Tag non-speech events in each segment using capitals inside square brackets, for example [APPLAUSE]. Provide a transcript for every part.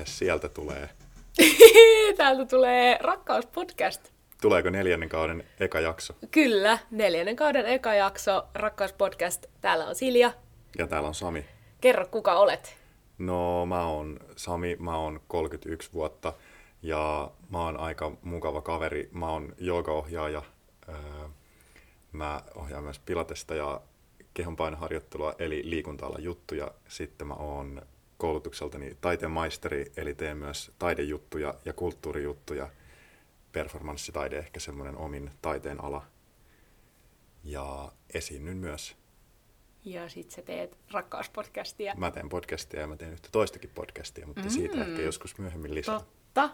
Mikä sieltä tulee? [LAUGHS] Täältä tulee Rakkauspodcast. Tuleeko neljännen kauden eka jakso? Kyllä, neljännen kauden eka jakso, Rakkauspodcast. Täällä on Silja. Ja täällä on Sami. Kerro, kuka olet? No, mä oon Sami, mä oon 31 vuotta ja mä oon aika mukava kaveri. Mä oon joogaohjaaja. Öö, Mä ohjaan myös pilatesta ja kehonpainoharjoittelua, eli liikunta juttuja. Sitten mä oon koulutukseltani taiteen maisteri, eli teen myös taidejuttuja ja kulttuurijuttuja. Performanssitaide ehkä semmoinen omin taiteen ala. Ja esiinnyn myös. Ja sit sä teet rakkauspodcastia. Mä teen podcastia ja mä teen yhtä toistakin podcastia, mutta mm. siitä ehkä joskus myöhemmin lisää. Totta.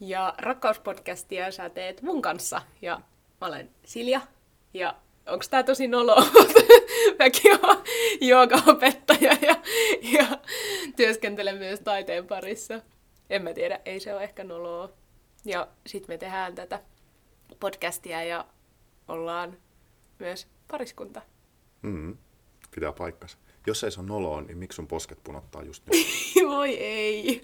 Ja rakkauspodcastia sä teet mun kanssa. Ja mä olen Silja. Ja onko tää tosi nolo? [LAUGHS] [LAUGHS] Mäkin oon joogaopettaja ja, ja työskentelen myös taiteen parissa. En mä tiedä, ei se ole ehkä noloa. Ja sit me tehdään tätä podcastia ja ollaan myös pariskunta. Mm, pitää paikkansa. Jos ei se ole noloa, niin miksi sun posket punottaa just nyt? [LAUGHS] Voi ei.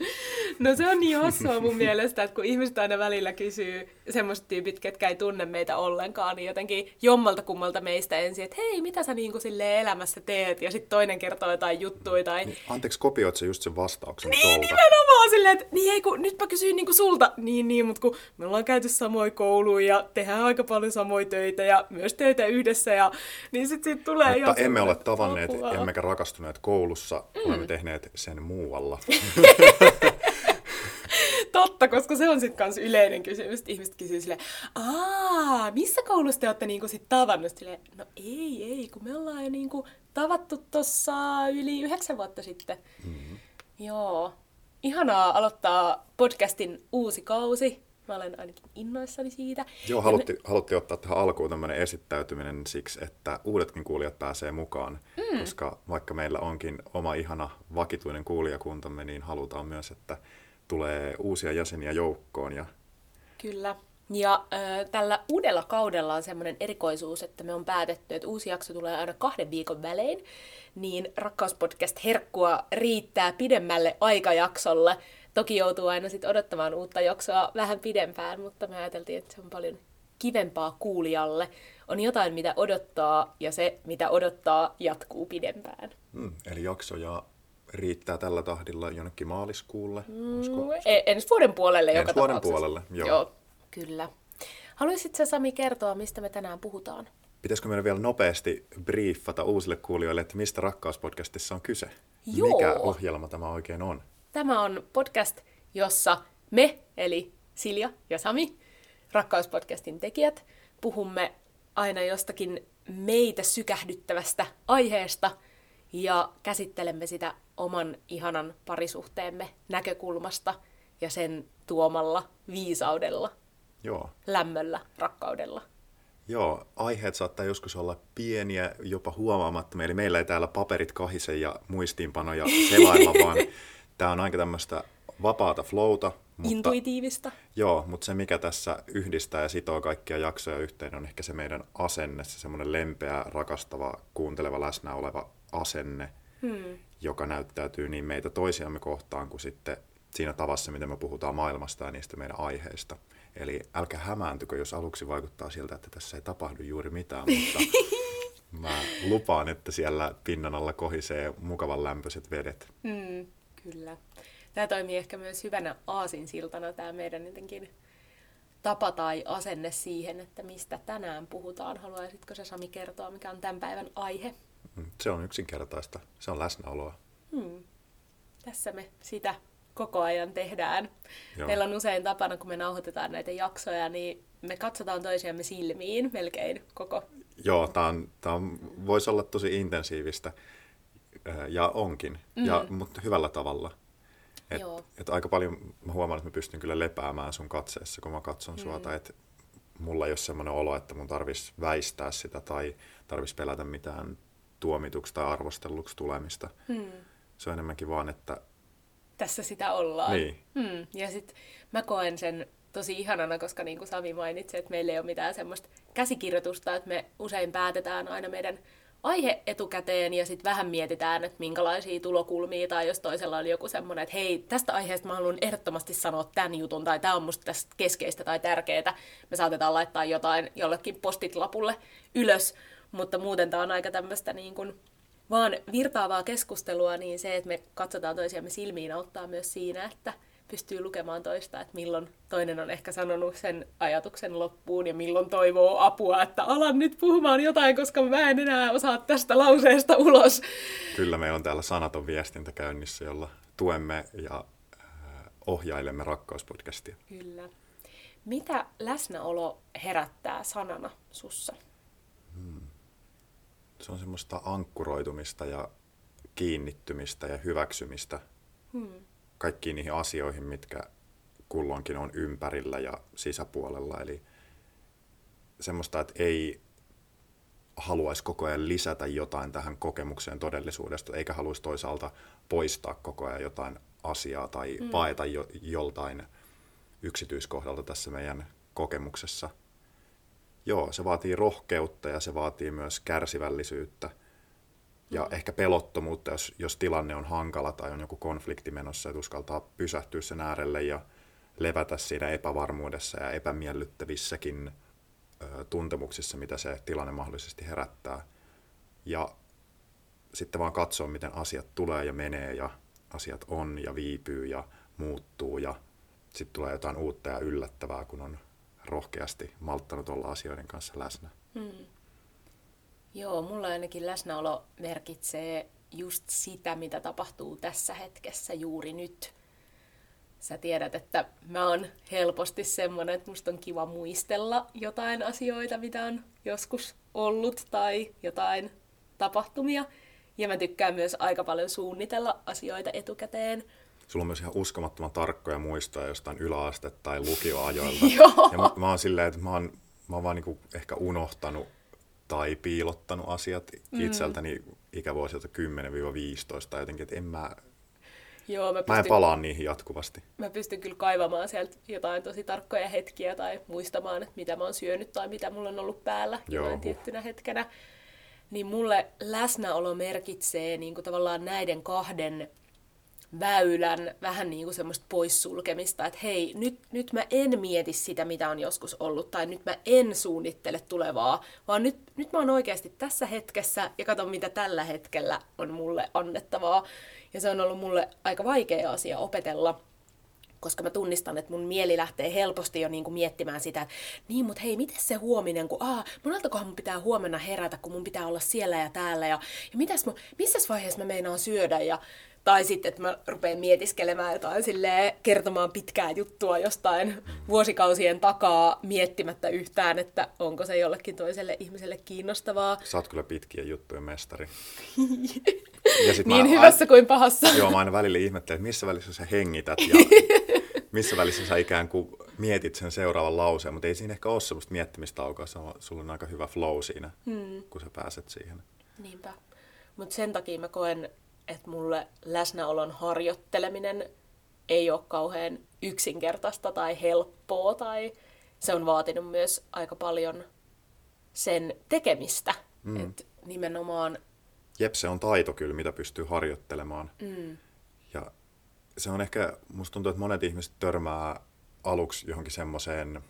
No se on niin hassua mun [LAUGHS] mielestä, että kun ihmiset aina välillä kysyy semmoiset tyypit, ketkä ei tunne meitä ollenkaan, niin jotenkin jommalta kummalta meistä ensin, että hei, mitä sä niin kuin elämässä teet? Ja sitten toinen kertoo jotain juttuja. Tai... Niin, anteeksi, kopioit sä just sen vastauksen niin, tuolta? nimenomaan silleen, että niin ei kun, nyt mä kysyin niin kuin sulta. Niin, niin, mutta kun me ollaan käyty samoin kouluun ja tehdään aika paljon samoja töitä ja myös töitä yhdessä, ja, niin sitten siitä tulee Mutta emme ole tavanneet, apua. emmekä rakastuneet koulussa, mm. olemme tehneet sen muualla. [LAUGHS] Totta, koska se on sitten kans yleinen kysymys, ihmiset kysyy silleen, aa, missä koulussa te olette niinku sit tavannut? Silleen, no ei, ei, kun me ollaan jo niinku tavattu tossa yli yhdeksän vuotta sitten. Mm-hmm. Joo. Ihanaa aloittaa podcastin uusi kausi. Mä olen ainakin innoissani siitä. Joo, Ja halutti, ottaa tähän alkuun tämmöinen esittäytyminen siksi, että uudetkin kuulijat pääsee mukaan, mm. koska vaikka meillä onkin oma ihana vakituinen kuulijakuntamme, niin halutaan myös, että tulee uusia jäseniä joukkoon. Ja Kyllä. Ja äh, tällä uudella kaudella on semmoinen erikoisuus, että me on päätetty, että uusi jakso tulee aina kahden viikon välein, niin Rakkauspodcast herkkua riittää pidemmälle aikajaksolle. Toki joutuu aina sit odottamaan uutta jaksoa vähän pidempään, mutta me ajateltiin, että se on paljon kivempaa kuulijalle. On jotain, mitä odottaa, ja se, mitä odottaa, jatkuu pidempään. mm, eli jaksoja riittää tällä tahdilla jonnekin maaliskuulle. Mm. E- ensi vuoden puolelle Ensi joka vuoden tapauksessa. puolelle, joo. joo. Kyllä. Haluaisitko Sami kertoa, mistä me tänään puhutaan? Pitäisikö meidän vielä nopeasti briefata uusille kuulijoille, että mistä Rakkauspodcastissa on kyse? Joo. Mikä ohjelma tämä oikein on? Tämä on podcast, jossa me, eli Silja ja Sami, Rakkauspodcastin tekijät, puhumme aina jostakin meitä sykähdyttävästä aiheesta ja käsittelemme sitä oman ihanan parisuhteemme näkökulmasta ja sen tuomalla viisaudella, Joo. lämmöllä, rakkaudella. Joo, aiheet saattaa joskus olla pieniä, jopa huomaamattomia. Eli meillä ei täällä paperit kahise ja muistiinpanoja selailla, [LAUGHS] vaan tämä on aika tämmöistä vapaata flowta. Mutta, Intuitiivista. Joo, mutta se mikä tässä yhdistää ja sitoo kaikkia jaksoja yhteen on ehkä se meidän asenne, se semmoinen lempeä, rakastava, kuunteleva, läsnä oleva asenne, hmm. joka näyttäytyy niin meitä toisiamme kohtaan kuin sitten siinä tavassa, miten me puhutaan maailmasta ja niistä meidän aiheista. Eli älkää hämääntykö, jos aluksi vaikuttaa siltä, että tässä ei tapahdu juuri mitään, mutta [LAUGHS] mä lupaan, että siellä pinnan alla kohisee mukavan lämpöiset vedet. Mm, kyllä. Tämä toimii ehkä myös hyvänä aasinsiltana tämä meidän jotenkin tapa tai asenne siihen, että mistä tänään puhutaan. Haluaisitko sä Sami kertoa, mikä on tämän päivän aihe? Mm, Se on yksinkertaista, se on läsnäoloa. Hmm. Tässä me sitä koko ajan tehdään. Joo. Meillä on usein tapana, kun me nauhoitetaan näitä jaksoja, niin me katsotaan toisiamme silmiin melkein koko Joo, tämä on, tää on, voisi olla tosi intensiivistä ja onkin, mm. ja, mutta hyvällä tavalla. Et, Joo. et aika paljon mä huomaan, että mä pystyn kyllä lepäämään sun katseessa, kun mä katson mm. sua, tai että mulla ei ole semmoinen olo, että mun tarvitsisi väistää sitä tai tarvitsisi pelätä mitään tuomituksi tai arvostelluksi tulemista. Hmm. Se on enemmänkin vaan, että tässä sitä ollaan. Niin. Hmm. Ja sitten mä koen sen tosi ihanana, koska niin kuin Sami mainitsi, että meillä ei ole mitään semmoista käsikirjoitusta, että me usein päätetään aina meidän aihe etukäteen ja sitten vähän mietitään, että minkälaisia tulokulmia tai jos toisella oli joku semmoinen, että hei, tästä aiheesta mä haluan ehdottomasti sanoa tämän jutun tai tämä on musta tästä keskeistä tai tärkeää. Me saatetaan laittaa jotain jollekin postit-lapulle ylös, mutta muuten tämä on aika tämmöistä niin kuin vaan virtaavaa keskustelua, niin se, että me katsotaan toisiamme silmiin, auttaa myös siinä, että pystyy lukemaan toista, että milloin toinen on ehkä sanonut sen ajatuksen loppuun ja milloin toivoo apua, että alan nyt puhumaan jotain, koska mä en enää osaa tästä lauseesta ulos. Kyllä meillä on täällä sanaton viestintä käynnissä, jolla tuemme ja äh, ohjailemme rakkauspodcastia. Kyllä. Mitä läsnäolo herättää sanana sussa? Hmm. Se on semmoista ankkuroitumista ja kiinnittymistä ja hyväksymistä. Hmm kaikkiin niihin asioihin, mitkä kulloinkin on ympärillä ja sisäpuolella. Eli semmoista, että ei haluaisi koko ajan lisätä jotain tähän kokemukseen todellisuudesta, eikä haluaisi toisaalta poistaa koko ajan jotain asiaa tai mm. paeta jo, joltain yksityiskohdalta tässä meidän kokemuksessa. Joo, se vaatii rohkeutta ja se vaatii myös kärsivällisyyttä – ja mm. ehkä pelottomuutta, jos, jos tilanne on hankala tai on joku konflikti menossa, että uskaltaa pysähtyä sen äärelle ja levätä siinä epävarmuudessa ja epämiellyttävissäkin ö, tuntemuksissa, mitä se tilanne mahdollisesti herättää. Ja sitten vaan katsoa, miten asiat tulee ja menee ja asiat on ja viipyy ja muuttuu ja sitten tulee jotain uutta ja yllättävää, kun on rohkeasti malttanut olla asioiden kanssa läsnä. Hmm. Joo, mulla ainakin läsnäolo merkitsee just sitä, mitä tapahtuu tässä hetkessä juuri nyt. Sä tiedät, että mä oon helposti semmonen, että musta on kiva muistella jotain asioita, mitä on joskus ollut tai jotain tapahtumia. Ja mä tykkään myös aika paljon suunnitella asioita etukäteen. Sulla on myös ihan uskomattoman tarkkoja muistoja jostain yläaste- tai lukioajoilta. [LAUGHS] Joo. Ja mä, mä oon silleen, että mä oon, mä oon vaan niinku ehkä unohtanut tai piilottanut asiat mm. itseltäni ikävuosilta 10-15 tai jotenkin, että en mä, Joo, mä, pystyn, mä en palaa niihin jatkuvasti. Mä pystyn kyllä kaivamaan sieltä jotain tosi tarkkoja hetkiä tai muistamaan, että mitä mä oon syönyt tai mitä mulla on ollut päällä jotain tiettynä hetkenä. Niin mulle läsnäolo merkitsee niin kuin tavallaan näiden kahden väylän vähän niin kuin semmoista poissulkemista, että hei, nyt, nyt mä en mieti sitä, mitä on joskus ollut, tai nyt mä en suunnittele tulevaa, vaan nyt, nyt mä oon oikeasti tässä hetkessä ja katson, mitä tällä hetkellä on mulle annettavaa. Ja se on ollut mulle aika vaikea asia opetella, koska mä tunnistan, että mun mieli lähtee helposti jo niinku miettimään sitä, että niin, mutta hei, miten se huominen, kun aah, moneltakohan mun pitää huomenna herätä, kun mun pitää olla siellä ja täällä, ja, ja mitäs mun, missä vaiheessa mä meinaan syödä, ja tai sitten, että mä rupean mietiskelemään jotain silleen, kertomaan pitkää juttua jostain vuosikausien takaa miettimättä yhtään, että onko se jollekin toiselle ihmiselle kiinnostavaa. Sä oot kyllä pitkien juttujen mestari. [LAUGHS] ja sit niin mä hyvässä aina, kuin pahassa. Joo, mä aina välillä ihmettelen, että missä välissä sä hengität ja [LAUGHS] missä välissä sä ikään kuin mietit sen seuraavan lauseen, mutta ei siinä ehkä ole semmoista miettimistaukoa, se on, sulla on aika hyvä flow siinä, hmm. kun sä pääset siihen. Niinpä. Mutta sen takia mä koen että mulle läsnäolon harjoitteleminen ei ole kauhean yksinkertaista tai helppoa, tai se on vaatinut myös aika paljon sen tekemistä. Mm. Et nimenomaan... Jep, se on taito kyllä, mitä pystyy harjoittelemaan. Mm. Ja se on ehkä, musta tuntuu, että monet ihmiset törmää aluksi johonkin semmoiseen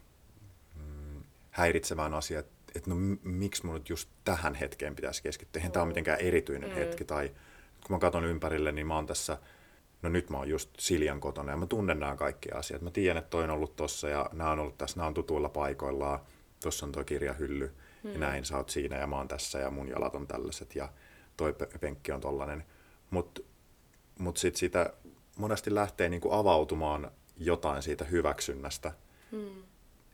mm, häiritsevään asiaan, että, että no miksi mun nyt just tähän hetkeen pitäisi keskittyä. Eihän mm. tämä ole mitenkään erityinen mm. hetki tai kun mä katson ympärille, niin mä oon tässä, no nyt mä oon just Siljan kotona ja mä tunnen nämä kaikki asiat. Mä tiedän, että toi on ollut tossa ja nämä on ollut tässä, nämä on tutuilla paikoillaan. Tuossa on tuo kirjahylly hmm. ja näin, sä oot siinä ja mä oon tässä ja mun jalat on tällaiset ja toi penkki on tollanen. Mutta mut sitten sitä monesti lähtee niinku avautumaan jotain siitä hyväksynnästä. Hmm.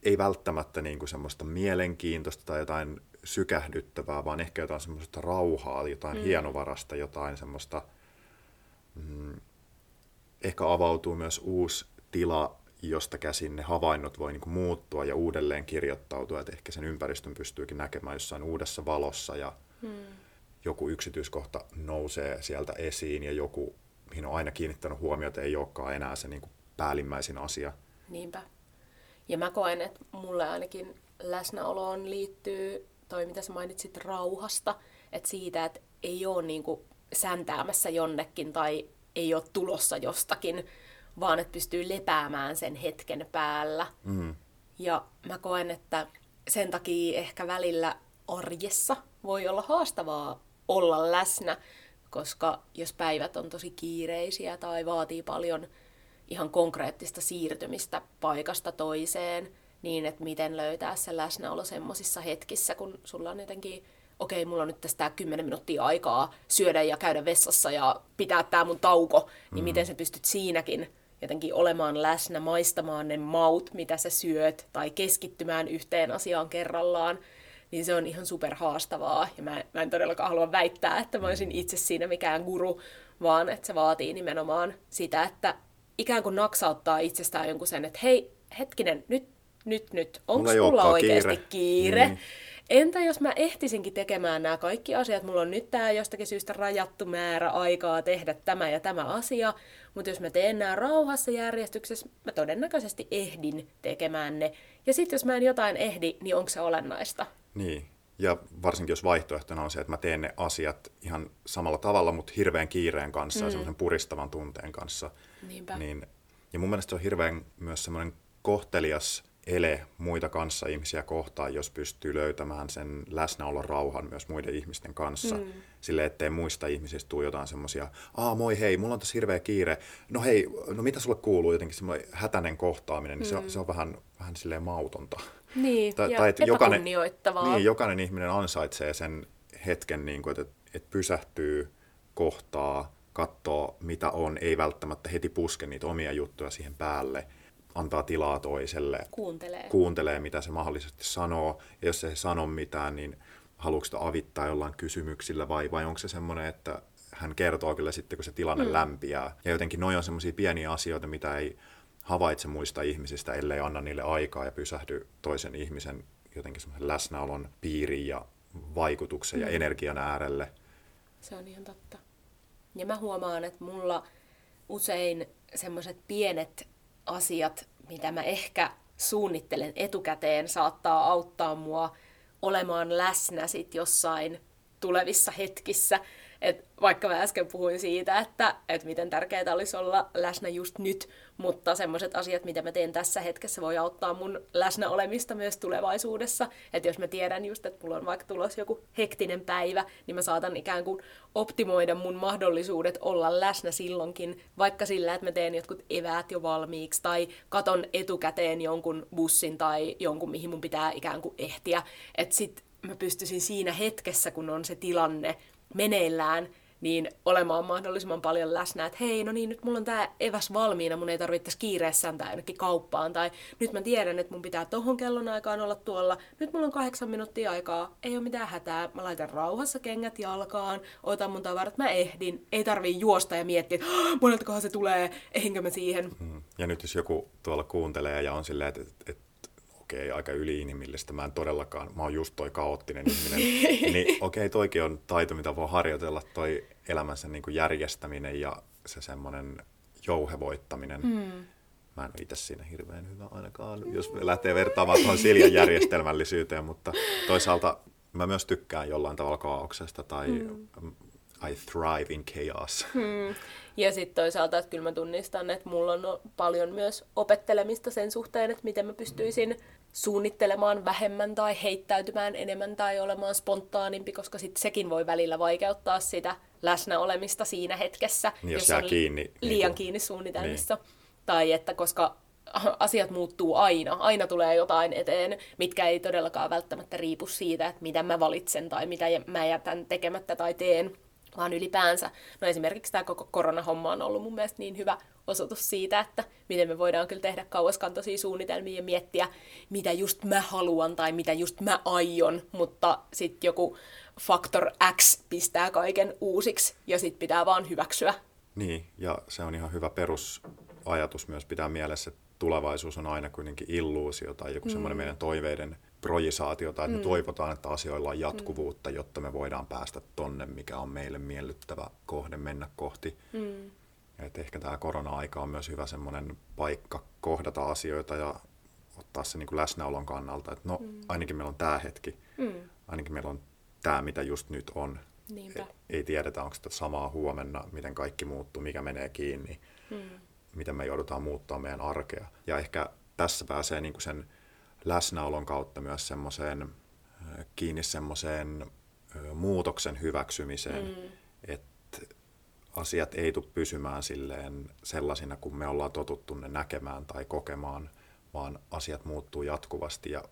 Ei välttämättä niinku semmoista mielenkiintoista tai jotain sykähdyttävää, vaan ehkä jotain semmoista rauhaa, jotain mm. hienovarasta, jotain semmoista, mm, ehkä avautuu myös uusi tila, josta käsin ne havainnot voi niinku muuttua ja uudelleen kirjoittautua, että ehkä sen ympäristön pystyykin näkemään jossain uudessa valossa ja mm. joku yksityiskohta nousee sieltä esiin ja joku, mihin on aina kiinnittänyt huomiota, ei olekaan enää se niinku päällimmäisin asia. Niinpä. Ja mä koen, että mulle ainakin läsnäoloon liittyy toi, mitä sä mainitsit rauhasta, että siitä, että ei ole niin kuin säntäämässä jonnekin tai ei ole tulossa jostakin, vaan että pystyy lepäämään sen hetken päällä. Mm. Ja mä koen, että sen takia ehkä välillä arjessa voi olla haastavaa olla läsnä, koska jos päivät on tosi kiireisiä tai vaatii paljon ihan konkreettista siirtymistä paikasta toiseen, niin että miten löytää se läsnäolo semmoisissa hetkissä, kun sulla on jotenkin, okei, okay, mulla on nyt tästä 10 minuuttia aikaa syödä ja käydä vessassa ja pitää tämä mun tauko, niin mm. miten sä pystyt siinäkin jotenkin olemaan läsnä, maistamaan ne maut, mitä sä syöt, tai keskittymään yhteen asiaan kerrallaan, niin se on ihan super haastavaa. Ja mä, mä en todellakaan halua väittää, että mä olisin itse siinä mikään guru, vaan että se vaatii nimenomaan sitä, että ikään kuin naksauttaa itsestään jonkun sen, että hei, hetkinen, nyt, nyt, nyt, onko mulla oikeasti kiire? kiire? Mm. Entä jos mä ehtisinkin tekemään nämä kaikki asiat, mulla on nyt tämä jostakin syystä rajattu määrä aikaa tehdä tämä ja tämä asia, mutta jos mä teen nämä rauhassa järjestyksessä, mä todennäköisesti ehdin tekemään ne. Ja sitten jos mä en jotain ehdi, niin onko se olennaista? Niin, ja varsinkin jos vaihtoehtona on se, että mä teen ne asiat ihan samalla tavalla, mutta hirveän kiireen kanssa mm. ja semmoisen puristavan tunteen kanssa. Niinpä. Niin, ja mun mielestä se on hirveän myös semmoinen kohtelias ele muita kanssa ihmisiä kohtaan, jos pystyy löytämään sen läsnäolon rauhan myös muiden ihmisten kanssa. Mm. Sille, ettei muista ihmisistä tule jotain semmoisia, aa moi hei, mulla on tässä hirveä kiire. No hei, no mitä sulle kuuluu? Jotenkin semmoinen hätäinen kohtaaminen, niin mm. se, on, se on vähän, vähän silleen mautonta. Niin, tai, ja tai, että jokainen, niin, jokainen ihminen ansaitsee sen hetken, niin kuin, että, että pysähtyy, kohtaa, katsoo mitä on, ei välttämättä heti puske niitä omia juttuja siihen päälle – antaa tilaa toiselle. Kuuntelee. Kuuntelee, mitä se mahdollisesti sanoo. Ja jos se ei sano mitään, niin haluatko sitä avittaa jollain kysymyksillä vai, vai onko se semmoinen, että hän kertoo kyllä sitten, kun se tilanne mm. lämpiää. Ja jotenkin noin on semmoisia pieniä asioita, mitä ei havaitse muista ihmisistä, ellei anna niille aikaa ja pysähdy toisen ihmisen jotenkin semmoisen läsnäolon piiriin ja vaikutuksen mm. ja energian äärelle. Se on ihan totta. Ja mä huomaan, että mulla usein semmoiset pienet asiat, mitä mä ehkä suunnittelen etukäteen, saattaa auttaa mua olemaan läsnä sit jossain tulevissa hetkissä. Et vaikka mä äsken puhuin siitä, että, että miten tärkeää olisi olla läsnä just nyt, mutta semmoiset asiat, mitä mä teen tässä hetkessä, voi auttaa mun läsnä olemista myös tulevaisuudessa. Että jos mä tiedän just, että mulla on vaikka tulossa joku hektinen päivä, niin mä saatan ikään kuin optimoida mun mahdollisuudet olla läsnä silloinkin, vaikka sillä, että mä teen jotkut eväät jo valmiiksi, tai katon etukäteen jonkun bussin tai jonkun, mihin mun pitää ikään kuin ehtiä. Että sit mä pystyisin siinä hetkessä, kun on se tilanne, meneillään, niin olemaan mahdollisimman paljon läsnä, että hei, no niin, nyt mulla on tämä eväs valmiina, mun ei tarvitse kiireessä tai jonnekin kauppaan, tai nyt mä tiedän, että mun pitää tohon kellon aikaan olla tuolla, nyt mulla on kahdeksan minuuttia aikaa, ei ole mitään hätää, mä laitan rauhassa kengät jalkaan, otan mun tavarat, mä ehdin, ei tarvii juosta ja miettiä, että moneltakohan se tulee, ehinkö mä siihen. Mm. Ja nyt jos joku tuolla kuuntelee ja on silleen, että, että okei, aika yliinhimillistä, mä en todellakaan, mä oon just toi kaoottinen ihminen, [LAUGHS] niin okei, okay, toikin on taito, mitä voi harjoitella, toi elämänsä niin kuin järjestäminen ja se semmoinen jouhevoittaminen. Mm. Mä en ole itse siinä hirveän hyvä ainakaan, jos lähtee vertaamaan tuohon Siljan järjestelmällisyyteen, mutta toisaalta mä myös tykkään jollain tavalla kaauksesta tai mm. I thrive in chaos. Hmm. Ja sitten toisaalta, että kyllä mä tunnistan, että mulla on paljon myös opettelemista sen suhteen, että miten mä pystyisin suunnittelemaan vähemmän tai heittäytymään enemmän tai olemaan spontaanimpi, koska sit sekin voi välillä vaikeuttaa sitä läsnäolemista siinä hetkessä, niin, jos, jos on kiinni, liian niin kuin... kiinni suunnitelmissa. Niin. Tai että koska [LAUGHS] asiat muuttuu aina, aina tulee jotain eteen, mitkä ei todellakaan välttämättä riipu siitä, että mitä mä valitsen tai mitä mä jätän tekemättä tai teen vaan ylipäänsä. No esimerkiksi tämä koko koronahomma on ollut mun mielestä niin hyvä osoitus siitä, että miten me voidaan kyllä tehdä kauaskantoisia suunnitelmia ja miettiä, mitä just mä haluan tai mitä just mä aion, mutta sitten joku faktor X pistää kaiken uusiksi ja sitten pitää vaan hyväksyä. Niin, ja se on ihan hyvä perusajatus myös pitää mielessä, että tulevaisuus on aina kuitenkin illuusio tai joku mm. semmoinen meidän toiveiden projisaatiota, että mm. me toivotaan, että asioilla on jatkuvuutta, mm. jotta me voidaan päästä tonne, mikä on meille miellyttävä kohde mennä kohti. Mm. Et ehkä tämä korona-aika on myös hyvä semmoinen paikka kohdata asioita ja ottaa se niin kuin läsnäolon kannalta, että no mm. ainakin meillä on tämä hetki, mm. ainakin meillä on tämä, mitä just nyt on. Niinpä. Ei, ei tiedetä, onko sitä samaa huomenna, miten kaikki muuttuu, mikä menee kiinni, hmm. miten me joudutaan muuttaa meidän arkea. Ja ehkä tässä pääsee niin kuin sen läsnäolon kautta myös semmoiseen kiinni semmoiseen muutoksen hyväksymiseen, mm. että asiat ei tule pysymään silleen sellaisina, kuin me ollaan totuttu ne näkemään tai kokemaan, vaan asiat muuttuu jatkuvasti ja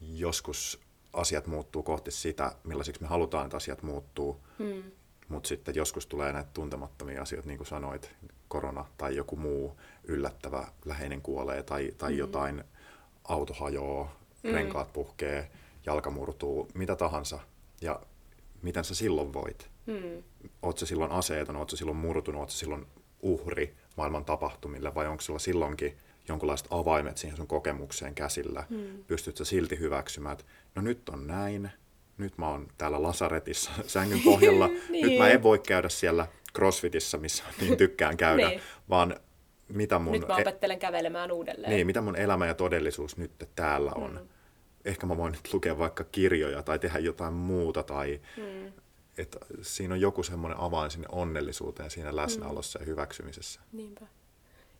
joskus asiat muuttuu kohti sitä, millaisiksi me halutaan, että asiat muuttuu, mm. mutta sitten joskus tulee näitä tuntemattomia asioita, niin kuin sanoit, korona tai joku muu yllättävä läheinen kuolee tai, tai mm. jotain auto hajoaa, mm. renkaat puhkee, jalka murtuu, mitä tahansa. Ja miten sä silloin voit? Mm. Sä silloin aseeton, sä silloin murtunut, sä silloin uhri maailman tapahtumille vai onko sulla silloinkin jonkinlaiset avaimet siihen sun kokemukseen käsillä? Mm. Pystyt sä silti hyväksymään, että no nyt on näin, nyt mä oon täällä lasaretissa [LAUGHS] sängyn pohjalla, niin. [LAUGHS] nyt mä en voi käydä siellä crossfitissä, missä [LAUGHS] niin tykkään käydä, niin. vaan mitä mun... Nyt mä e- opettelen e- kävelemään uudelleen. Niin, mitä mun elämä ja todellisuus nyt täällä on. Mm. Ehkä mä voin nyt lukea vaikka kirjoja tai tehdä jotain muuta tai... Mm. Että siinä on joku semmoinen avain sinne onnellisuuteen siinä läsnäolossa mm. ja hyväksymisessä. Niinpä.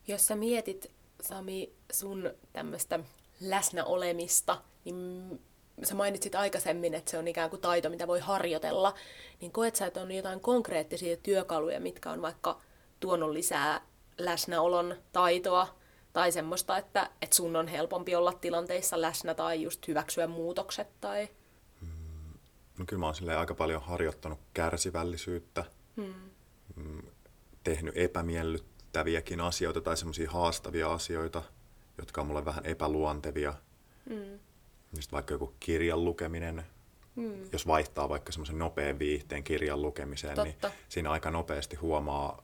Jos sä mietit, Sami, sun tämmöistä läsnäolemista, niin sä mainitsit aikaisemmin, että se on ikään kuin taito, mitä voi harjoitella, niin koet sä, että on jotain konkreettisia työkaluja, mitkä on vaikka tuonut lisää läsnäolon taitoa tai semmoista, että, että sun on helpompi olla tilanteissa läsnä tai just hyväksyä muutokset? Tai... Mm, no kyllä mä oon aika paljon harjoittanut kärsivällisyyttä, hmm. Mm, tehnyt epämiellyttäviäkin asioita tai semmoisia haastavia asioita, jotka on mulle vähän epäluontevia. Hmm. Just vaikka joku kirjan lukeminen, hmm. jos vaihtaa vaikka semmoisen nopean viihteen kirjan lukemiseen, niin Totta. niin siinä aika nopeasti huomaa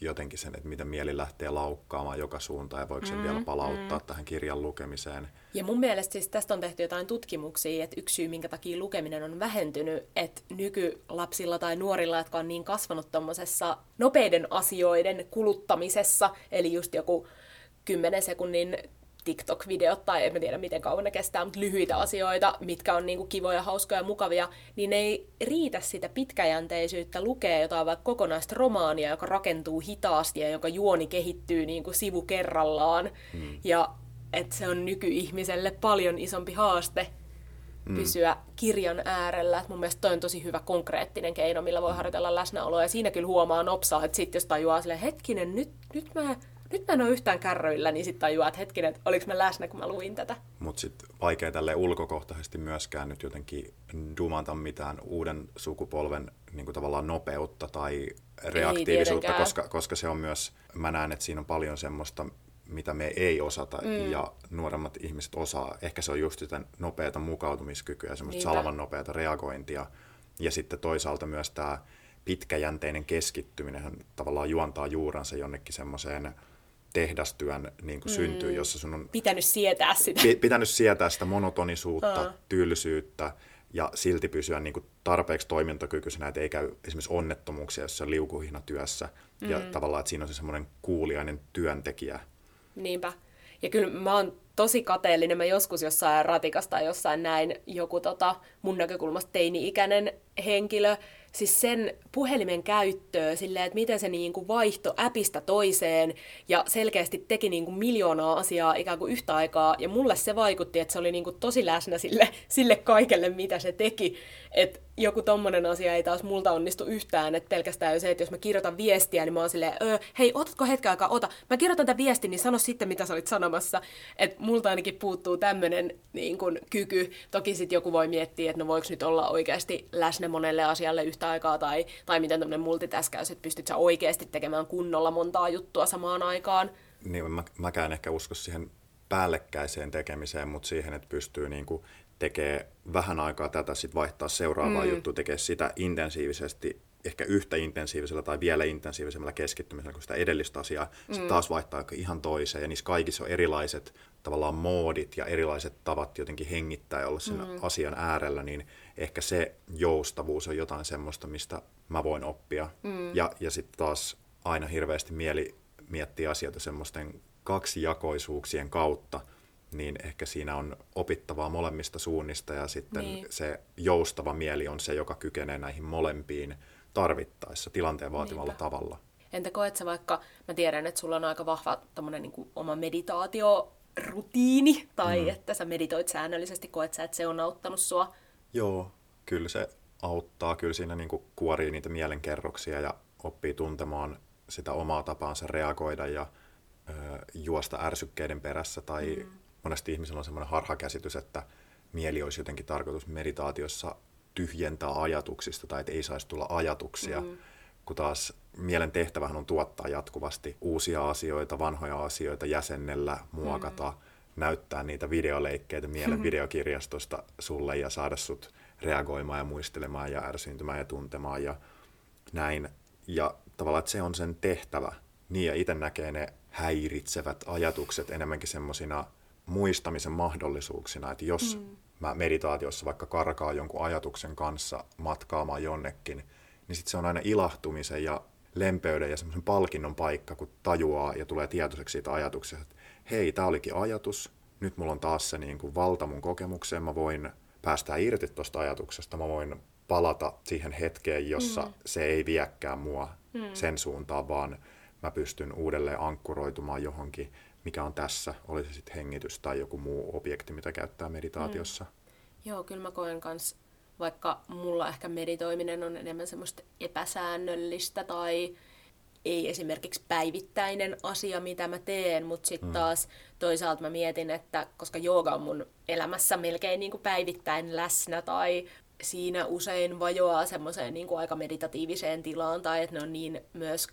jotenkin sen, että miten mieli lähtee laukkaamaan joka suuntaan ja voiko sen mm, vielä palauttaa mm. tähän kirjan lukemiseen. Ja mun mielestä siis tästä on tehty jotain tutkimuksia, että yksi syy, minkä takia lukeminen on vähentynyt, että nykylapsilla tai nuorilla, jotka on niin kasvanut tuommoisessa nopeiden asioiden kuluttamisessa, eli just joku 10 sekunnin TikTok-videot tai en tiedä miten kauan ne kestää, mutta lyhyitä asioita, mitkä on niinku kivoja, hauskoja ja mukavia, niin ei riitä sitä pitkäjänteisyyttä lukea jotain vaikka kokonaista romaania, joka rakentuu hitaasti ja joka juoni kehittyy niinku sivu kerrallaan. Hmm. Ja että se on nykyihmiselle paljon isompi haaste hmm. pysyä kirjan äärellä. Et mun mielestä toi on tosi hyvä konkreettinen keino, millä voi harjoitella läsnäoloa. Ja siinä kyllä huomaa nopsaa, että sit jos tajuaa silleen, hetkinen, nyt, nyt mä nyt mä en ole yhtään kärryillä, niin sitten tajuaa, että hetkinen, että oliko mä läsnä, kun mä luin tätä. Mutta sitten vaikea tälle ulkokohtaisesti myöskään nyt jotenkin dumata mitään uuden sukupolven niin kuin tavallaan nopeutta tai reaktiivisuutta, koska, koska se on myös, mä näen, että siinä on paljon semmoista, mitä me ei osata mm. ja nuoremmat ihmiset osaa. Ehkä se on just sitä nopeata mukautumiskykyä, semmoista salvan nopeata reagointia. Ja sitten toisaalta myös tämä pitkäjänteinen keskittyminen tavallaan juontaa juuransa jonnekin semmoiseen tehdastyön niin kuin mm. syntyy, jossa sun on pitänyt sietää sitä, pitänyt sietää sitä monotonisuutta, uh. tylsyyttä ja silti pysyä niin kuin tarpeeksi toimintakykyisenä, että ei käy esimerkiksi onnettomuuksia jossain liukuhina työssä mm. ja tavallaan, että siinä on se semmoinen kuuliainen työntekijä. Niinpä. Ja kyllä mä oon tosi kateellinen. Mä joskus jossain ratikasta tai jossain näin joku tota, mun näkökulmasta teini-ikäinen henkilö, siis sen puhelimen käyttöä, silleen, että miten se niin kuin vaihto äpistä toiseen ja selkeästi teki niin kuin miljoonaa asiaa ikään kuin yhtä aikaa. Ja mulle se vaikutti, että se oli niin kuin tosi läsnä sille, sille kaikelle, mitä se teki. Että joku tommonen asia ei taas multa onnistu yhtään, että pelkästään jo se, että jos mä kirjoitan viestiä, niin mä oon silleen, öö, hei, otatko hetken aikaa, ota. Mä kirjoitan tämän viestin, niin sano sitten, mitä sä olit sanomassa. Että multa ainakin puuttuu tämmönen niin kun, kyky. Toki sitten joku voi miettiä, että no voiko nyt olla oikeasti läsnä monelle asialle yhtä aikaa, tai, tai miten tämmöinen multitaskäys, että pystyt sä oikeasti tekemään kunnolla montaa juttua samaan aikaan. Niin, mä, mäkään ehkä usko siihen päällekkäiseen tekemiseen, mutta siihen, että pystyy niin kuin tekee vähän aikaa tätä, sitten vaihtaa seuraavaa mm. juttua, tekee sitä intensiivisesti, ehkä yhtä intensiivisellä tai vielä intensiivisemmällä keskittymisellä kuin sitä edellistä asiaa, mm. sitten taas vaihtaa ihan toiseen, ja niissä kaikissa on erilaiset tavallaan moodit ja erilaiset tavat jotenkin hengittää ja olla sen mm. asian äärellä, niin ehkä se joustavuus on jotain semmoista, mistä mä voin oppia. Mm. Ja, ja sitten taas aina hirveästi mieli miettiä asioita semmoisten kaksijakoisuuksien kautta, niin ehkä siinä on opittavaa molemmista suunnista ja sitten Niin. se joustava mieli on se, joka kykenee näihin molempiin tarvittaessa tilanteen vaativalla Niinpä. tavalla. Entä koet sä vaikka, mä tiedän, että sulla on aika vahva tommonen niin oma meditaatiorutiini, tai mm. että sä meditoit säännöllisesti, koet sä, että se on auttanut sua? Joo, kyllä se auttaa. Kyllä siinä niin kuin kuorii niitä mielenkerroksia ja oppii tuntemaan sitä omaa tapaansa reagoida ja ö, juosta ärsykkeiden perässä. Tai mm. Monesti ihmisellä on semmoinen harhakäsitys, että mieli olisi jotenkin tarkoitus meditaatiossa tyhjentää ajatuksista tai että ei saisi tulla ajatuksia. Mm. Kun taas mielen tehtävähän on tuottaa jatkuvasti uusia asioita, vanhoja asioita, jäsennellä, muokata, mm. näyttää niitä videoleikkeitä mielen videokirjastosta sulle ja saada sut reagoimaan ja muistelemaan ja ärsyntymään ja tuntemaan ja näin. Ja tavallaan, että se on sen tehtävä. Niin ja itse näkee ne häiritsevät ajatukset enemmänkin semmoisina muistamisen mahdollisuuksina, että jos mm. mä meditaatiossa vaikka karkaa jonkun ajatuksen kanssa matkaamaan jonnekin, niin sitten se on aina ilahtumisen ja lempeyden ja semmoisen palkinnon paikka, kun tajuaa ja tulee tietoiseksi siitä ajatuksesta, että hei, tämä olikin ajatus, nyt mulla on taas se niin kuin valta mun kokemukseen, mä voin päästää irti tuosta ajatuksesta, mä voin palata siihen hetkeen, jossa mm. se ei viekään mua mm. sen suuntaan, vaan mä pystyn uudelleen ankkuroitumaan johonkin, mikä on tässä, oli se sitten hengitys tai joku muu objekti, mitä käyttää meditaatiossa. Mm. Joo, kyllä mä koen kans, vaikka mulla ehkä meditoiminen on enemmän semmoista epäsäännöllistä tai ei esimerkiksi päivittäinen asia, mitä mä teen, mutta sitten mm. taas toisaalta mä mietin, että koska jooga on mun elämässä melkein niin kuin päivittäin läsnä tai siinä usein vajoaa semmoiseen niin kuin aika meditatiiviseen tilaan tai että ne on niin myös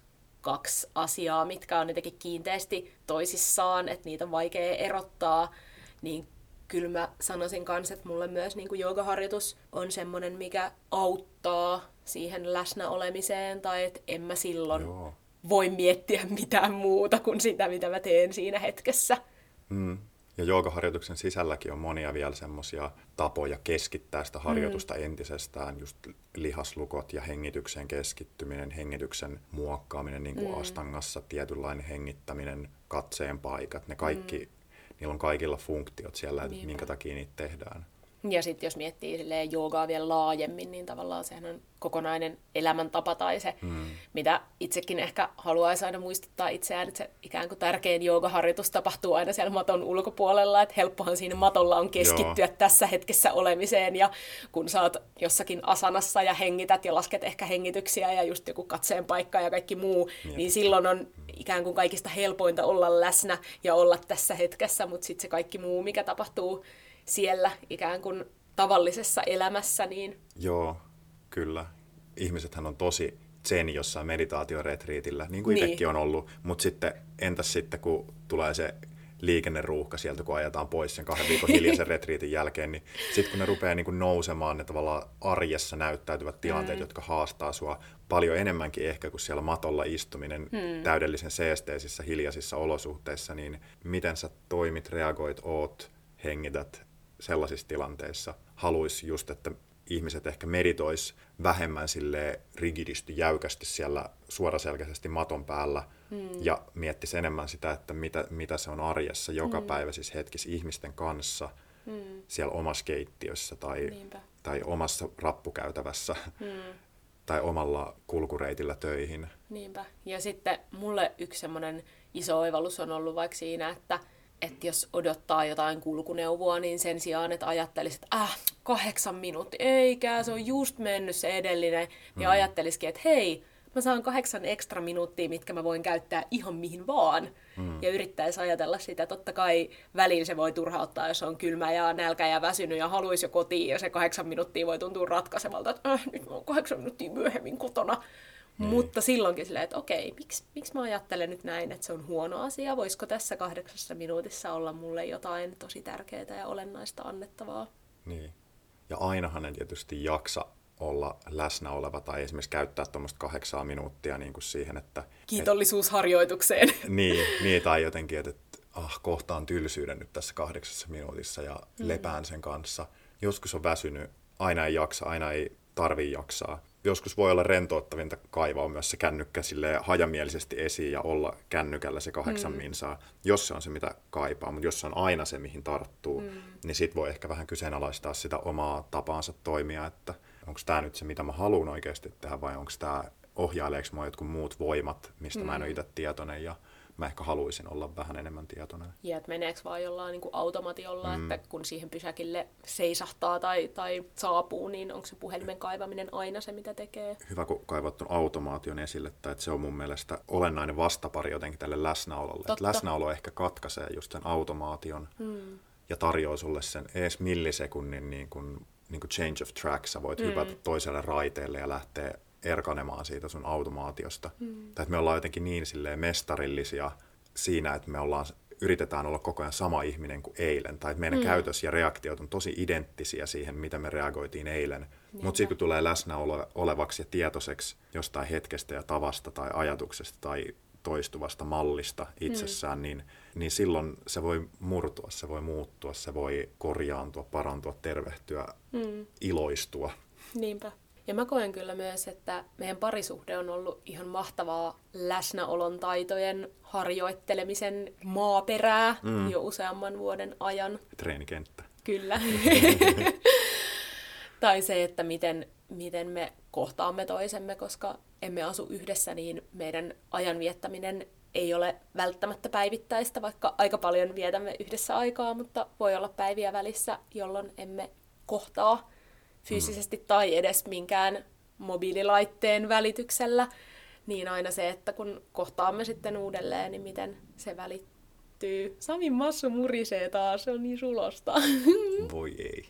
kaksi asiaa, mitkä on jotenkin kiinteästi toisissaan, että niitä on vaikea erottaa, niin kyllä mä sanoisin kanssa, että mulle myös niin kuin joogaharjoitus on semmoinen, mikä auttaa siihen läsnä olemiseen, tai että en mä silloin Joo. voi miettiä mitään muuta kuin sitä, mitä mä teen siinä hetkessä. Mm. Ja joogaharjoituksen sisälläkin on monia vielä semmoisia tapoja keskittää sitä harjoitusta mm. entisestään, just lihaslukot ja hengitykseen keskittyminen, hengityksen muokkaaminen, niin kuin mm. astangassa tietynlainen hengittäminen, katseen paikat, ne kaikki, mm. niillä on kaikilla funktiot siellä, että minkä takia niitä tehdään. Ja sitten jos miettii silleen joogaa vielä laajemmin, niin tavallaan sehän on kokonainen elämäntapa tai se, mm. mitä itsekin ehkä haluaisi aina muistuttaa itseään, että se ikään kuin tärkein joogaharjoitus tapahtuu aina siellä maton ulkopuolella, että helppohan siinä matolla on keskittyä Joo. tässä hetkessä olemiseen ja kun sä oot jossakin asanassa ja hengität ja lasket ehkä hengityksiä ja just joku katseen paikka ja kaikki muu, Jep. niin silloin on ikään kuin kaikista helpointa olla läsnä ja olla tässä hetkessä, mutta sitten se kaikki muu, mikä tapahtuu siellä ikään kuin tavallisessa elämässä. Niin... Joo, kyllä. Ihmisethän on tosi zen jossain meditaatioretriitillä, niin kuin niin. itsekin on ollut, mutta sitten entäs sitten, kun tulee se liikenneruuhka sieltä, kun ajetaan pois sen kahden viikon hiljaisen [LAUGHS] retriitin jälkeen, niin sitten kun ne rupeaa niin kuin nousemaan, ne tavallaan arjessa näyttäytyvät tilanteet, mm. jotka haastaa sua paljon enemmänkin ehkä kuin siellä matolla istuminen mm. täydellisen seesteisissä, hiljaisissa olosuhteissa, niin miten sä toimit, reagoit, oot, hengität, sellaisissa tilanteissa haluaisi just, että ihmiset ehkä meditois vähemmän sille rigidisti, jäykästi siellä suoraselkäisesti maton päällä mm. ja miettisi enemmän sitä, että mitä, mitä se on arjessa joka mm. päivä siis hetkis ihmisten kanssa mm. siellä omassa keittiössä tai, tai omassa rappukäytävässä mm. tai omalla kulkureitillä töihin. Niinpä. Ja sitten mulle yksi semmoinen iso oivallus on ollut vaikka siinä, että että jos odottaa jotain kulkuneuvoa, niin sen sijaan, että ajattelisit, että äh, kahdeksan minuuttia, eikä, se on just mennyt se edellinen, niin mm. ajattelisikin, että hei, mä saan kahdeksan ekstra minuuttia, mitkä mä voin käyttää ihan mihin vaan. Mm. Ja yrittäisi ajatella sitä. Totta kai väliin se voi turhauttaa, jos on kylmä ja nälkä ja väsynyt ja haluaisi jo kotiin, ja se kahdeksan minuuttia voi tuntua ratkaisevalta, että äh, nyt mä oon kahdeksan minuuttia myöhemmin kotona. Niin. Mutta silloinkin silleen, että okei, miksi, miksi mä ajattelen nyt näin, että se on huono asia? Voisiko tässä kahdeksassa minuutissa olla mulle jotain tosi tärkeää ja olennaista annettavaa? Niin. Ja ainahan en tietysti jaksa olla läsnä oleva tai esimerkiksi käyttää tuommoista kahdeksaa minuuttia niin kuin siihen, että... Kiitollisuusharjoitukseen. Et, [LAUGHS] niin, niin, tai jotenkin, että, että ah, kohtaan tylsyyden nyt tässä kahdeksassa minuutissa ja mm. lepään sen kanssa. Joskus on väsynyt, aina ei jaksa, aina ei tarvi jaksaa. Joskus voi olla rentouttavinta kaivaa myös se kännykkä sille hajamielisesti esiin ja olla kännykällä se kahdeksan mm. minsaa, jos se on se, mitä kaipaa. Mutta jos se on aina se, mihin tarttuu, mm. niin sit voi ehkä vähän kyseenalaistaa sitä omaa tapaansa toimia, että onko tämä nyt se, mitä mä haluan oikeasti tehdä vai onko tämä ohjaileeko mua jotkut muut voimat, mistä mm. mä en ole mm. itse tietoinen ja mä ehkä haluaisin olla vähän enemmän tietoinen. Ja että meneekö vaan jollain niin kuin automatiolla, mm. että kun siihen pysäkille seisahtaa tai, tai saapuu, niin onko se puhelimen kaivaminen aina se, mitä tekee? Hyvä, kun kaivat automaation esille, että se on mun mielestä olennainen vastapari jotenkin tälle läsnäololle. Että läsnäolo ehkä katkaisee just sen automaation mm. ja tarjoaa sulle sen ees millisekunnin niin kuin, niin kuin change of track. Sä voit mm. hypätä toiselle raiteelle ja lähteä erkanemaan siitä sun automaatiosta. Mm. Tai että me ollaan jotenkin niin silleen mestarillisia siinä, että me ollaan, yritetään olla koko ajan sama ihminen kuin eilen. Tai että meidän mm. käytös ja reaktiot on tosi identtisiä siihen, mitä me reagoitiin eilen. Mutta sitten kun tulee läsnä olevaksi ja tietoiseksi jostain hetkestä ja tavasta tai ajatuksesta tai toistuvasta mallista itsessään, mm. niin, niin silloin se voi murtua, se voi muuttua, se voi korjaantua, parantua, tervehtyä, mm. iloistua. Niinpä. Ja mä koen kyllä myös, että meidän parisuhde on ollut ihan mahtavaa läsnäolon taitojen harjoittelemisen maaperää mm. jo useamman vuoden ajan. Treenikenttä. Kyllä. [LAUGHS] tai se, että miten, miten me kohtaamme toisemme, koska emme asu yhdessä, niin meidän ajan viettäminen ei ole välttämättä päivittäistä, vaikka aika paljon vietämme yhdessä aikaa, mutta voi olla päiviä välissä, jolloin emme kohtaa fyysisesti tai edes minkään mobiililaitteen välityksellä, niin aina se, että kun kohtaamme sitten uudelleen, niin miten se välittyy. Sami Massu murisee taas, se on niin sulosta. [LAUGHS] Voi ei.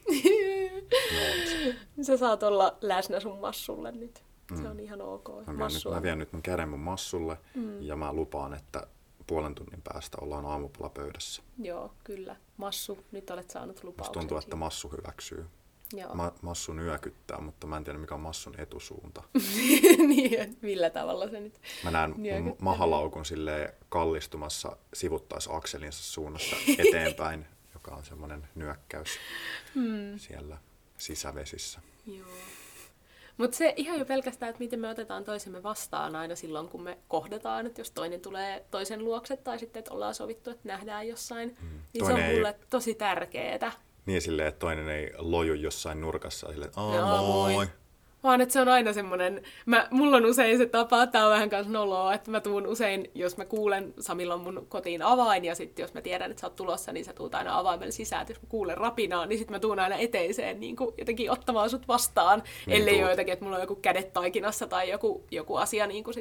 No. Sä saat olla läsnä sun massulle nyt. Mm. Se on ihan ok. Mä vien, nyt, mä vien nyt mun käden mun massulle mm. ja mä lupaan, että puolen tunnin päästä ollaan aamupala pöydässä. Joo, kyllä. Massu, nyt olet saanut lupauksen. Musta tuntuu, että Massu hyväksyy. Joo. Ma- massu nyökyttää, mutta mä en tiedä mikä on massun etusuunta. [LAUGHS] niin, millä tavalla se nyt Mä näen mahalaukun sille kallistumassa sivuttaisakselinsa suunnassa eteenpäin, [LAUGHS] joka on semmoinen nyökkäys hmm. siellä sisävesissä. Joo. Mutta se ihan jo pelkästään, että miten me otetaan toisemme vastaan aina silloin, kun me kohdataan, että jos toinen tulee toisen luokse tai sitten, että ollaan sovittu, että nähdään jossain, hmm. niin toinen se on mulle ei... tosi tärkeää niin silleen, että toinen ei loju jossain nurkassa silleen, että moi. moi. Vaan että se on aina semmoinen, mä, mulla on usein se tapa, tää on vähän kanssa noloa, että mä tuun usein, jos mä kuulen, Samilla on mun kotiin avain, ja sitten jos mä tiedän, että sä oot tulossa, niin sä tuut aina avaimella sisään, että jos mä kuulen rapinaa, niin sitten mä tuun aina eteiseen niin kuin jotenkin ottamaan sut vastaan, niin ellei ole jotenkin, että mulla on joku kädet taikinassa tai joku, joku asia niin kuin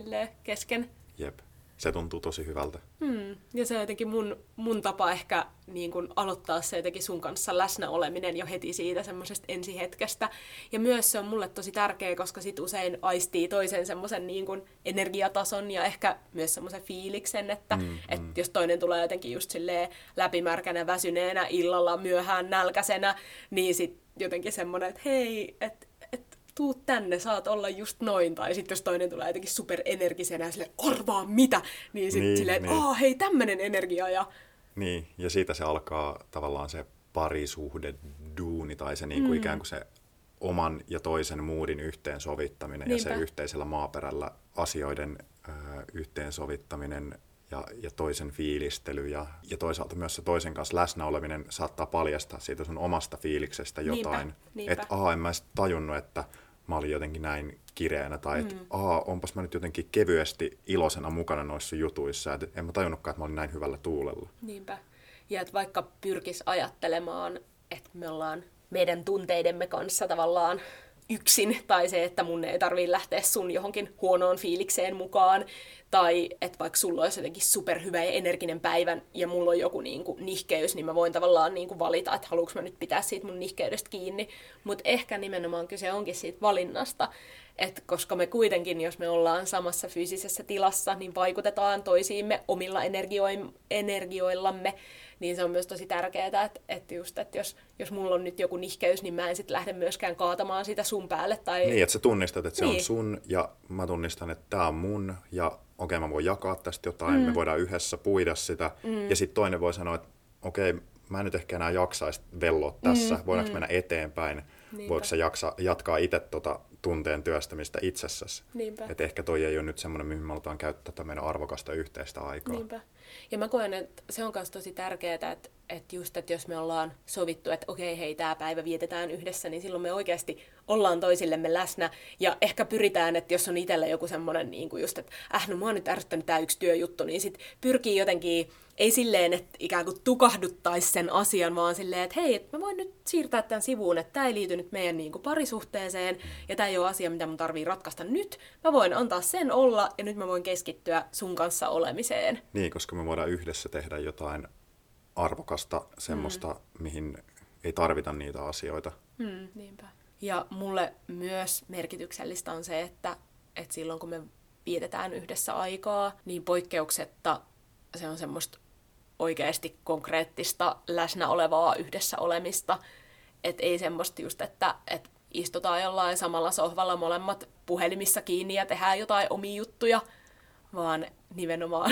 kesken. Jep se tuntuu tosi hyvältä. Hmm. Ja se on jotenkin mun, mun tapa ehkä niin kun aloittaa se jotenkin sun kanssa läsnä oleminen jo heti siitä semmoisesta ensihetkestä. Ja myös se on mulle tosi tärkeä, koska sit usein aistii toisen semmoisen niin kun energiatason ja ehkä myös semmoisen fiiliksen, että hmm, et hmm. jos toinen tulee jotenkin just silleen läpimärkänä, väsyneenä, illalla, myöhään, nälkäisenä, niin sit jotenkin semmoinen, että hei, että tuu tänne, saat olla just noin. Tai sitten jos toinen tulee jotenkin superenergisenä ja sille arvaa mitä, niin sitten niin, silleen, niin. hei tämmönen energia. Ja... Niin, ja siitä se alkaa tavallaan se parisuhde, duuni tai se niin kuin mm. ikään kuin se oman ja toisen muudin yhteensovittaminen Niinpä. ja se yhteisellä maaperällä asioiden ö, yhteensovittaminen ja, ja toisen fiilistely ja, ja toisaalta myös se toisen kanssa läsnä oleminen saattaa paljastaa siitä sun omasta fiiliksestä jotain. Että aa, en mä edes tajunnut, että mä olin jotenkin näin kireänä, tai että mm. aa, onpas mä nyt jotenkin kevyesti iloisena mukana noissa jutuissa, että en mä tajunnutkaan, että mä olin näin hyvällä tuulella. Niinpä. Ja että vaikka pyrkis ajattelemaan, että me ollaan meidän tunteidemme kanssa tavallaan yksin, tai se, että mun ei tarvii lähteä sun johonkin huonoon fiilikseen mukaan, tai että vaikka sulla olisi jotenkin superhyvä ja energinen päivän, ja mulla on joku niin kuin, nihkeys, niin mä voin tavallaan niin kuin, valita, että haluanko mä nyt pitää siitä mun nihkeydestä kiinni. Mutta ehkä nimenomaan kyse onkin siitä valinnasta, että koska me kuitenkin, jos me ollaan samassa fyysisessä tilassa, niin vaikutetaan toisiimme omilla energioillamme, niin se on myös tosi tärkeää, että, että, just, että jos, jos mulla on nyt joku nihkeys, niin mä en sitten lähde myöskään kaatamaan sitä sun päälle. Tai... Niin, että sä tunnistat, että se niin. on sun ja mä tunnistan, että tämä on mun ja okei, okay, mä voin jakaa tästä jotain, mm. me voidaan yhdessä puida sitä mm. ja sitten toinen voi sanoa, että okei, okay, mä en nyt ehkä enää jaksaisi velloa tässä, mm, voidaanko mm. mennä eteenpäin, Niinpä. voiko se jaksa, jatkaa itse tota tunteen työstämistä itsessäsi. Niinpä. Että ehkä toi ei ole nyt semmoinen, mihin me halutaan käyttää tätä meidän arvokasta yhteistä aikaa. Niinpä. Ja mä koen, että se on myös tosi tärkeää, että, että just, että jos me ollaan sovittu, että okei, hei, tämä päivä vietetään yhdessä, niin silloin me oikeasti ollaan toisillemme läsnä. Ja ehkä pyritään, että jos on itsellä joku semmoinen, niin kuin just, että äh, no mua on nyt ärsyttänyt tämä yksi työjuttu, niin sit pyrkii jotenkin, ei silleen, että ikään kuin tukahduttaisi sen asian, vaan silleen, että hei, että mä voin nyt siirtää tämän sivuun, että tämä ei liity nyt meidän niin kuin parisuhteeseen, ja tämä ei ole asia, mitä mun tarvii ratkaista nyt. Mä voin antaa sen olla, ja nyt mä voin keskittyä sun kanssa olemiseen. Niin, koska me voidaan yhdessä tehdä jotain arvokasta, semmoista, mm. mihin ei tarvita niitä asioita. Mm, niinpä. Ja mulle myös merkityksellistä on se, että, että silloin kun me vietetään yhdessä aikaa, niin poikkeuksetta se on semmoista oikeasti konkreettista läsnä olevaa yhdessä olemista. Että ei semmoista just, että, että istutaan jollain samalla sohvalla molemmat puhelimissa kiinni ja tehdään jotain omia juttuja, vaan nimenomaan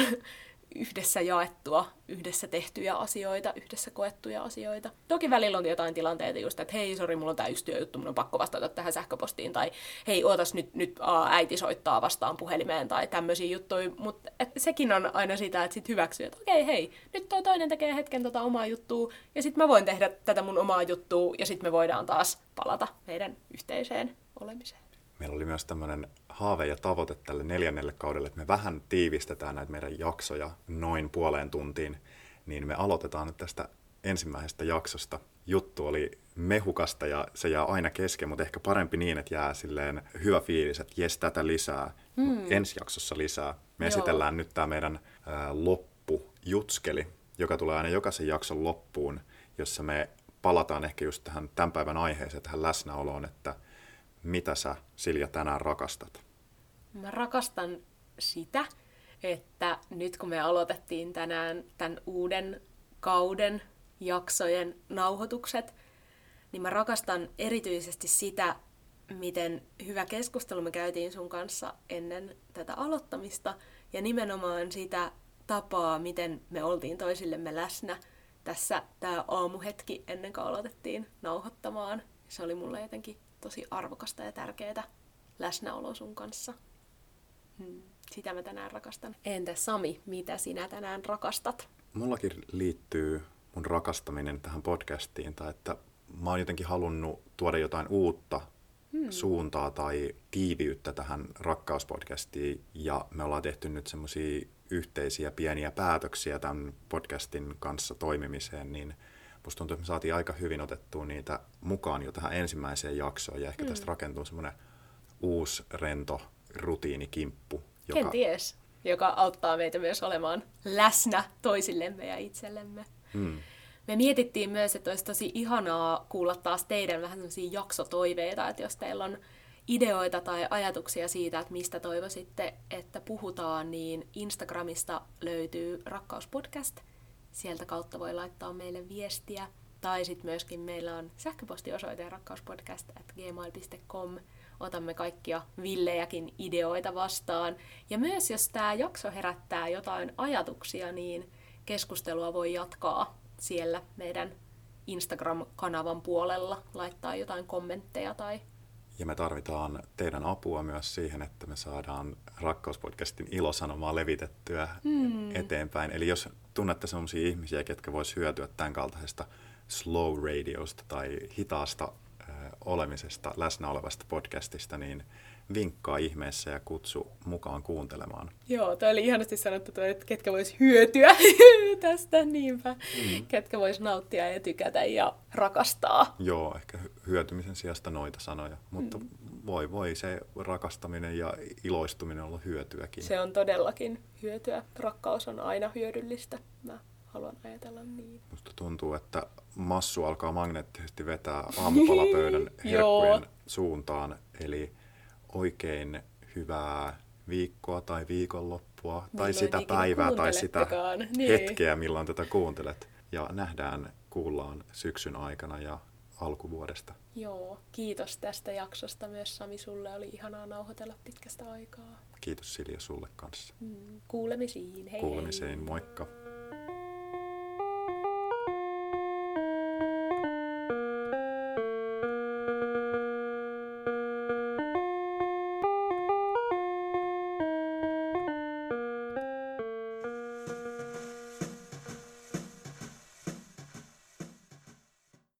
yhdessä jaettua, yhdessä tehtyjä asioita, yhdessä koettuja asioita. Toki välillä on jotain tilanteita just, että hei, sori, mulla on tää yksi työjuttu, mun on pakko vastata tähän sähköpostiin, tai hei, ootas nyt, nyt aa, äiti soittaa vastaan puhelimeen, tai tämmöisiä juttuja, mutta sekin on aina sitä, että sit hyväksyy, että okei, hei, nyt toi toinen tekee hetken tota omaa juttua, ja sitten mä voin tehdä tätä mun omaa juttua, ja sitten me voidaan taas palata meidän yhteiseen olemiseen meillä oli myös tämmöinen haave ja tavoite tälle neljännelle kaudelle, että me vähän tiivistetään näitä meidän jaksoja noin puoleen tuntiin, niin me aloitetaan nyt tästä ensimmäisestä jaksosta. Juttu oli mehukasta ja se jää aina kesken, mutta ehkä parempi niin, että jää silleen hyvä fiilis, että jes, tätä lisää, hmm. ensi jaksossa lisää. Me Joo. esitellään nyt tämä meidän ää, loppujutskeli, joka tulee aina jokaisen jakson loppuun, jossa me palataan ehkä just tähän tämän päivän aiheeseen, tähän läsnäoloon, että mitä sä Silja tänään rakastat? Mä rakastan sitä, että nyt kun me aloitettiin tänään tämän uuden kauden jaksojen nauhoitukset, niin mä rakastan erityisesti sitä, miten hyvä keskustelu me käytiin sun kanssa ennen tätä aloittamista ja nimenomaan sitä tapaa, miten me oltiin toisillemme läsnä tässä tämä aamuhetki ennen kuin aloitettiin nauhoittamaan. Se oli mulle jotenkin tosi arvokasta ja tärkeää läsnäolo sun kanssa. Hmm. Sitä mä tänään rakastan. Entä Sami, mitä sinä tänään rakastat? Mullakin liittyy mun rakastaminen tähän podcastiin, tai että mä oon jotenkin halunnut tuoda jotain uutta hmm. suuntaa tai tiiviyttä tähän rakkauspodcastiin, ja me ollaan tehty nyt semmoisia yhteisiä pieniä päätöksiä tämän podcastin kanssa toimimiseen, niin musta tuntuu, että me saatiin aika hyvin otettua niitä mukaan jo tähän ensimmäiseen jaksoon ja ehkä mm. tästä rakentuu semmoinen uusi rento rutiinikimppu. Joka... Kenties, joka auttaa meitä myös olemaan läsnä toisillemme ja itsellemme. Mm. Me mietittiin myös, että olisi tosi ihanaa kuulla taas teidän vähän sellaisia jaksotoiveita, että jos teillä on ideoita tai ajatuksia siitä, että mistä toivoisitte, että puhutaan, niin Instagramista löytyy Rakkauspodcast – Sieltä kautta voi laittaa meille viestiä. Tai sitten myöskin meillä on sähköpostiosoite rakkauspodcast at gmail.com. Otamme kaikkia villejäkin ideoita vastaan. Ja myös jos tämä jakso herättää jotain ajatuksia, niin keskustelua voi jatkaa siellä meidän Instagram-kanavan puolella, laittaa jotain kommentteja tai ja me tarvitaan teidän apua myös siihen, että me saadaan Rakkauspodcastin ilosanomaa levitettyä hmm. eteenpäin. Eli jos tunnette sellaisia ihmisiä, ketkä vois hyötyä tämän kaltaisesta slow radiosta tai hitaasta äh, olemisesta, läsnä olevasta podcastista, niin vinkkaa ihmeessä ja kutsu mukaan kuuntelemaan. Joo, toi oli ihanasti sanottu, toi, että ketkä vois hyötyä [LAUGHS] tästä, niinpä. Mm. Ketkä vois nauttia ja tykätä ja rakastaa. Joo, ehkä hyötymisen sijasta noita sanoja, mutta mm. Voi voi se rakastaminen ja iloistuminen olla hyötyäkin. Se on todellakin hyötyä. Rakkaus on aina hyödyllistä. Mä haluan ajatella niin. Musta tuntuu, että massu alkaa magneettisesti vetää aamupalapöydän [LAUGHS] herkkujen suuntaan, eli oikein hyvää viikkoa tai viikonloppua milloin tai sitä päivää tai sitä niin. hetkeä, milloin tätä kuuntelet. Ja nähdään, kuullaan syksyn aikana ja alkuvuodesta. Joo, kiitos tästä jaksosta myös Sami sulle. Oli ihanaa nauhoitella pitkästä aikaa. Kiitos Silja sulle kanssa. Mm, kuulemisiin. Hei Kuulemisiin, hei. moikka.